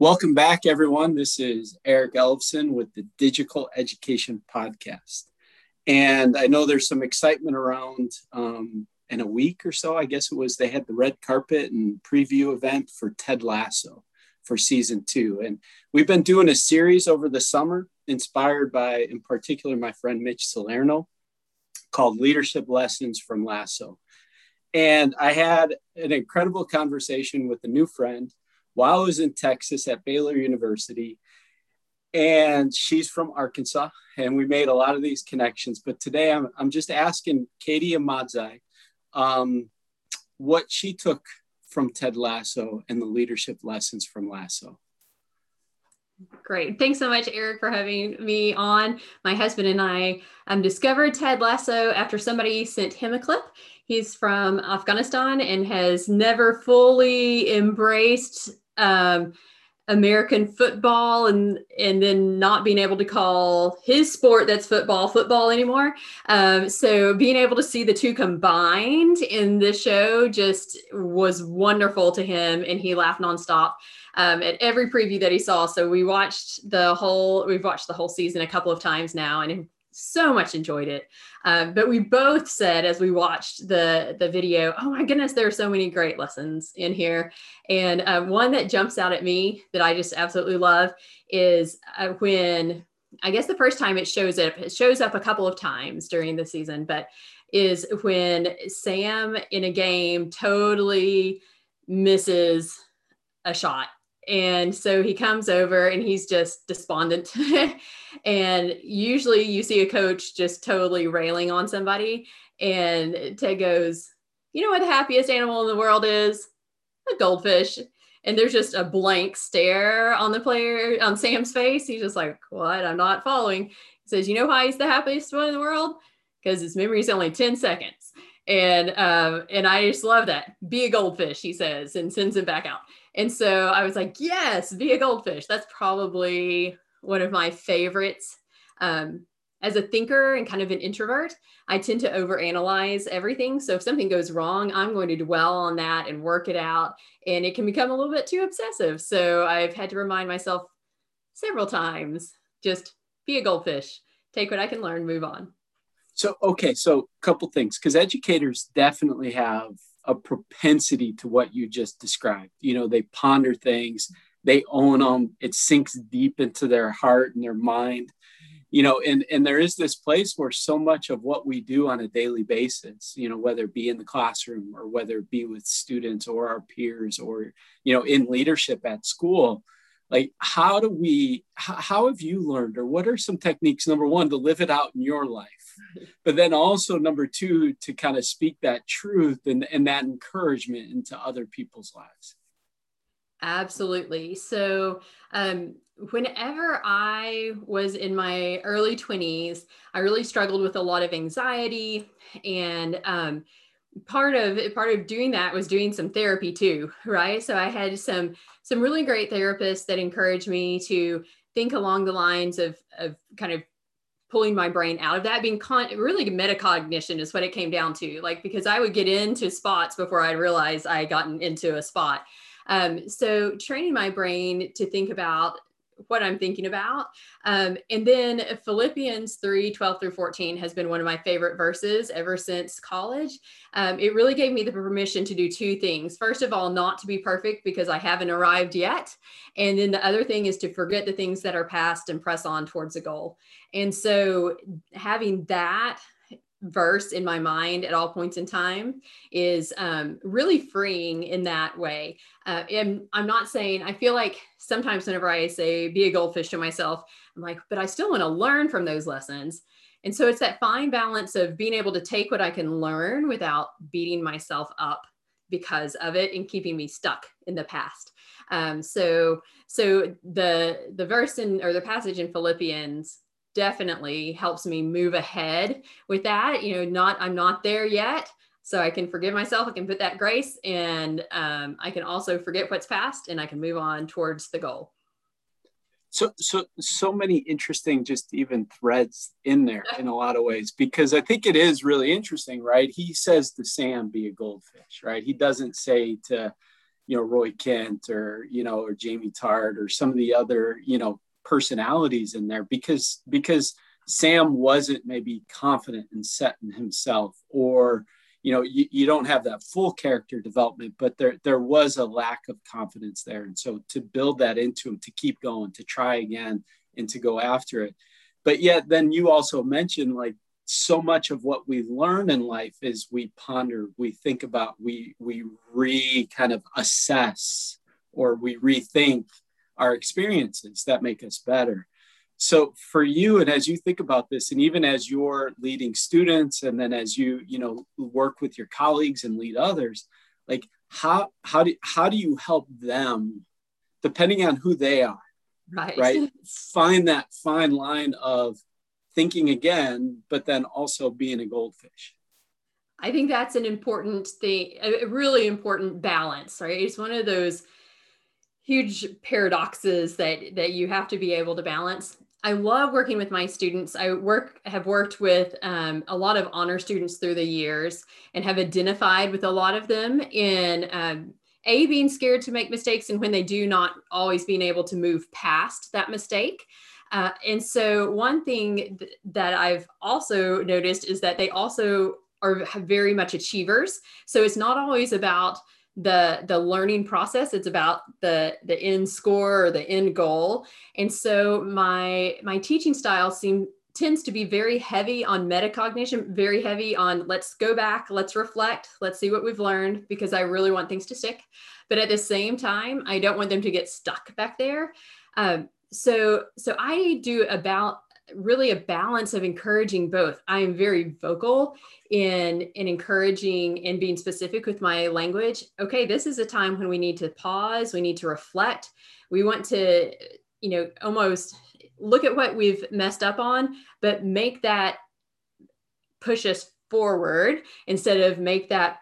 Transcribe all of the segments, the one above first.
Welcome back, everyone. This is Eric Elfson with the Digital Education Podcast. And I know there's some excitement around um, in a week or so. I guess it was they had the red carpet and preview event for Ted Lasso for season two. And we've been doing a series over the summer inspired by, in particular, my friend Mitch Salerno called Leadership Lessons from Lasso. And I had an incredible conversation with a new friend while I was in Texas at Baylor University. And she's from Arkansas, and we made a lot of these connections. But today I'm, I'm just asking Katie Amadzai um, what she took from Ted Lasso and the leadership lessons from Lasso. Great. Thanks so much, Eric, for having me on. My husband and I um, discovered Ted Lasso after somebody sent him a clip. He's from Afghanistan and has never fully embraced um, American football and and then not being able to call his sport that's football football anymore. Um, so being able to see the two combined in this show just was wonderful to him, and he laughed nonstop um, at every preview that he saw. So we watched the whole we've watched the whole season a couple of times now, and so much enjoyed it. Um, but we both said as we watched the the video, oh my goodness, there are so many great lessons in here. And uh, one that jumps out at me that I just absolutely love is uh, when I guess the first time it shows up, it shows up a couple of times during the season, but is when Sam in a game totally misses a shot and so he comes over and he's just despondent. and usually you see a coach just totally railing on somebody. And Ted goes, You know what the happiest animal in the world is? A goldfish. And there's just a blank stare on the player, on Sam's face. He's just like, What? I'm not following. He says, You know why he's the happiest one in the world? Because his memory is only 10 seconds. And um, and I just love that. Be a goldfish, he says, and sends him back out. And so I was like, yes, be a goldfish. That's probably one of my favorites. Um, as a thinker and kind of an introvert, I tend to overanalyze everything. So if something goes wrong, I'm going to dwell on that and work it out. And it can become a little bit too obsessive. So I've had to remind myself several times just be a goldfish, take what I can learn, move on. So, okay, so a couple things because educators definitely have a propensity to what you just described. You know, they ponder things, they own them, it sinks deep into their heart and their mind. You know, and and there is this place where so much of what we do on a daily basis, you know, whether it be in the classroom or whether it be with students or our peers or you know in leadership at school, like how do we how have you learned or what are some techniques number one to live it out in your life but then also number two to kind of speak that truth and, and that encouragement into other people's lives. Absolutely. So um, whenever i was in my early 20s i really struggled with a lot of anxiety and um, part of part of doing that was doing some therapy too right? So i had some some really great therapists that encouraged me to think along the lines of of kind of pulling my brain out of that being con- really metacognition is what it came down to like because i would get into spots before i realized i gotten into a spot. Um, so training my brain to think about what I'm thinking about. Um, and then Philippians 3 12 through 14 has been one of my favorite verses ever since college. Um, it really gave me the permission to do two things. First of all, not to be perfect because I haven't arrived yet. And then the other thing is to forget the things that are past and press on towards a goal. And so having that verse in my mind at all points in time is um, really freeing in that way. Uh, and I'm not saying, I feel like sometimes whenever I say be a goldfish to myself, I'm like, but I still want to learn from those lessons. And so it's that fine balance of being able to take what I can learn without beating myself up because of it and keeping me stuck in the past. Um, so, so the the verse in or the passage in Philippians definitely helps me move ahead with that. You know, not I'm not there yet, so I can forgive myself. I can put that grace, and um, I can also forget what's past, and I can move on towards the goal. So, so, so many interesting, just even threads in there in a lot of ways, because I think it is really interesting, right? He says to Sam, "Be a goldfish," right? He doesn't say to you know roy kent or you know or jamie Tartt or some of the other you know personalities in there because because sam wasn't maybe confident and set in himself or you know you, you don't have that full character development but there there was a lack of confidence there. And so to build that into him to keep going to try again and to go after it. But yet then you also mentioned like so much of what we learn in life is we ponder we think about we we re kind of assess or we rethink our experiences that make us better. So for you and as you think about this and even as you're leading students and then as you you know work with your colleagues and lead others like how how do how do you help them depending on who they are right. right? Find that fine line of thinking again but then also being a goldfish. I think that's an important thing a really important balance right? It's one of those huge paradoxes that that you have to be able to balance I love working with my students. I work have worked with um, a lot of honor students through the years and have identified with a lot of them in um, a being scared to make mistakes and when they do not always being able to move past that mistake. Uh, and so one thing th- that I've also noticed is that they also are very much achievers. So it's not always about the the learning process. It's about the the end score or the end goal. And so my my teaching style seem tends to be very heavy on metacognition very heavy on let's go back let's reflect let's see what we've learned because i really want things to stick. But at the same time i don't want them to get stuck back there. Um, so so i do about really a balance of encouraging both. I am very vocal in in encouraging and being specific with my language. Okay, this is a time when we need to pause, we need to reflect. We want to, you know, almost look at what we've messed up on, but make that push us forward instead of make that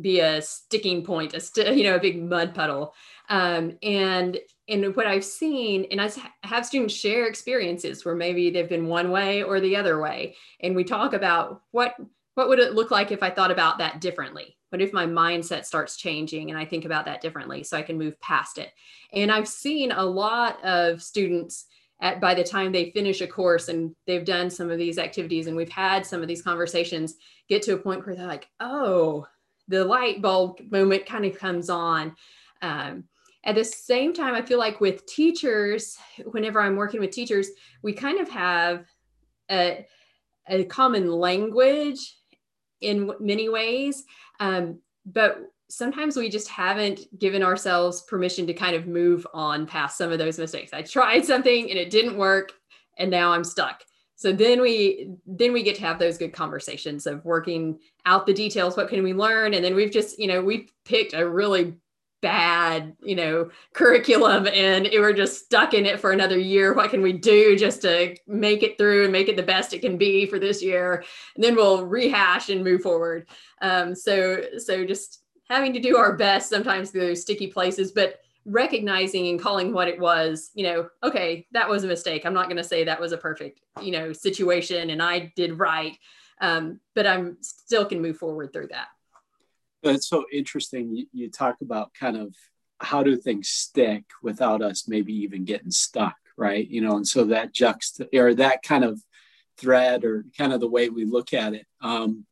be a sticking point, a st- you know, a big mud puddle. Um, and and what I've seen, and I have students share experiences where maybe they've been one way or the other way, and we talk about what what would it look like if I thought about that differently? What if my mindset starts changing and I think about that differently so I can move past it? And I've seen a lot of students at by the time they finish a course and they've done some of these activities and we've had some of these conversations get to a point where they're like, oh, the light bulb moment kind of comes on. Um, at the same time, I feel like with teachers, whenever I'm working with teachers, we kind of have a, a common language in many ways. Um, but sometimes we just haven't given ourselves permission to kind of move on past some of those mistakes. I tried something and it didn't work, and now I'm stuck. So then we then we get to have those good conversations of working out the details. What can we learn? And then we've just you know we've picked a really bad you know curriculum and we're just stuck in it for another year. What can we do just to make it through and make it the best it can be for this year? And then we'll rehash and move forward. Um, so so just having to do our best sometimes through those sticky places but recognizing and calling what it was you know okay that was a mistake. I'm not going to say that was a perfect you know situation and i did right. Um, but i'm still can move forward through that it's so interesting. You, you talk about kind of how do things stick without us maybe even getting stuck, right? You know, and so that juxt or that kind of thread or kind of the way we look at it um,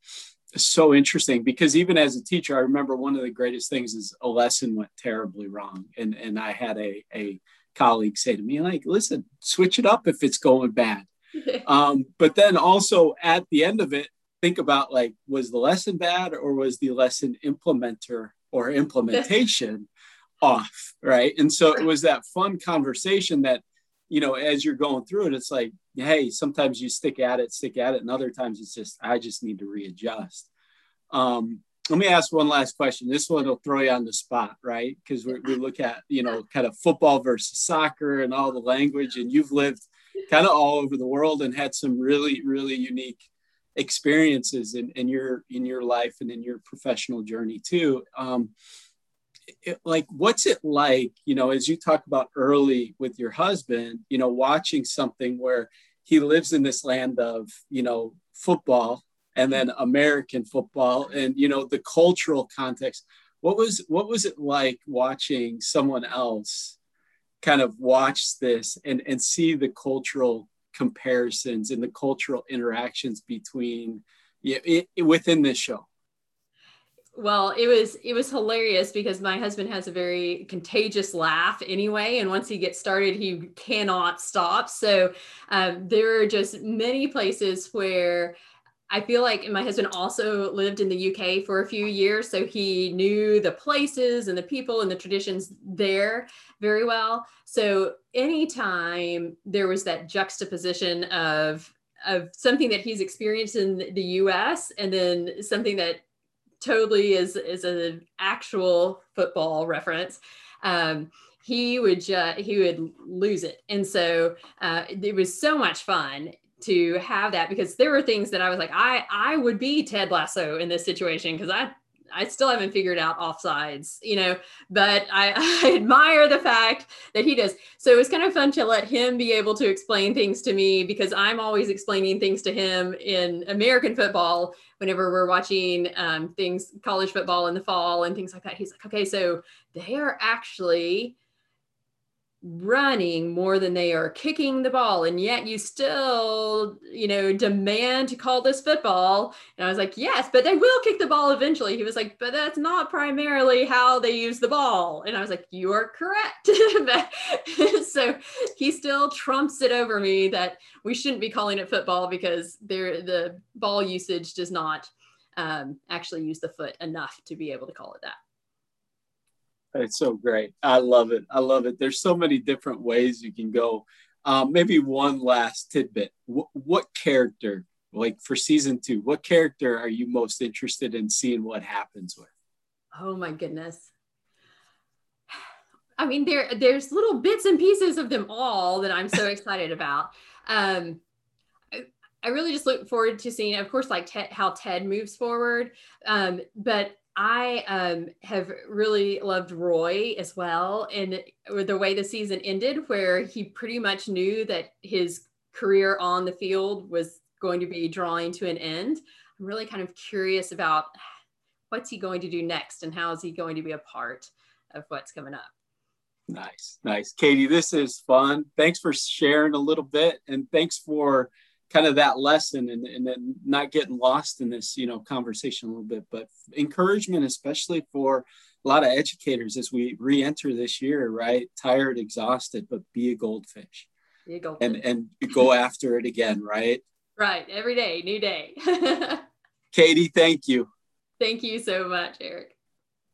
so interesting because even as a teacher, I remember one of the greatest things is a lesson went terribly wrong, and and I had a a colleague say to me like, "Listen, switch it up if it's going bad." um, but then also at the end of it, think about like was the lesson bad or was the lesson implementer or implementation off right? And so it was that fun conversation that you know as you're going through it it's like hey sometimes you stick at it stick at it and other times it's just i just need to readjust. Um, let me ask one last question. This one will throw you on the spot right? Because we look at you know kind of football versus soccer and all the language and you've lived kind of all over the world and had some really really unique experiences in, in your in your life and in your professional journey too. Um, it, like what's it like you know as you talk about early with your husband you know watching something where he lives in this land of you know football and then american football and you know the cultural context what was what was it like watching someone else kind of watch this and and see the cultural comparisons and the cultural interactions between yeah, it, it, within this show. Well it was it was hilarious because my husband has a very contagious laugh anyway and once he gets started he cannot stop. So um, there are just many places where I feel like my husband also lived in the UK for a few years, so he knew the places and the people and the traditions there very well. So anytime there was that juxtaposition of of something that he's experienced in the US and then something that totally is is an actual football reference. Um, he would just he would lose it and so uh, it was so much fun to have that because there were things that I was like, I I would be Ted Lasso in this situation because I I still haven't figured out offsides, you know, but I, I, admire the fact that he does. So it was kind of fun to let him be able to explain things to me because I'm always explaining things to him in American football whenever we're watching um, things, college football in the fall and things like that. He's like, okay, so they are actually running more than they are kicking the ball and yet you still you know demand to call this football. And i was like yes but they will kick the ball eventually. He was like but that's not primarily how they use the ball. And i was like you are correct. So he still trumps it over me that we shouldn't be calling it football because there the ball usage does not um, actually use the foot enough to be able to call it that it's so great. I love it. I love it. There's so many different ways you can go. Um, maybe one last tidbit. W- what character, like for season two, what character are you most interested in seeing what happens with? Oh my goodness. I mean, there there's little bits and pieces of them all that I'm so excited about. Um, I, I really just look forward to seeing, of course, like Ted, how Ted moves forward. Um, but I um, have really loved Roy as well, and the way the season ended, where he pretty much knew that his career on the field was going to be drawing to an end. I'm really kind of curious about what's he going to do next, and how is he going to be a part of what's coming up. Nice, nice, Katie. This is fun. Thanks for sharing a little bit, and thanks for kind of that lesson and, and then not getting lost in this you know conversation a little bit but encouragement especially for a lot of educators as we re-enter this year right? Tired exhausted but be a goldfish, be a goldfish. and and go after it again right? Right every day new day. Katie thank you. Thank you so much eric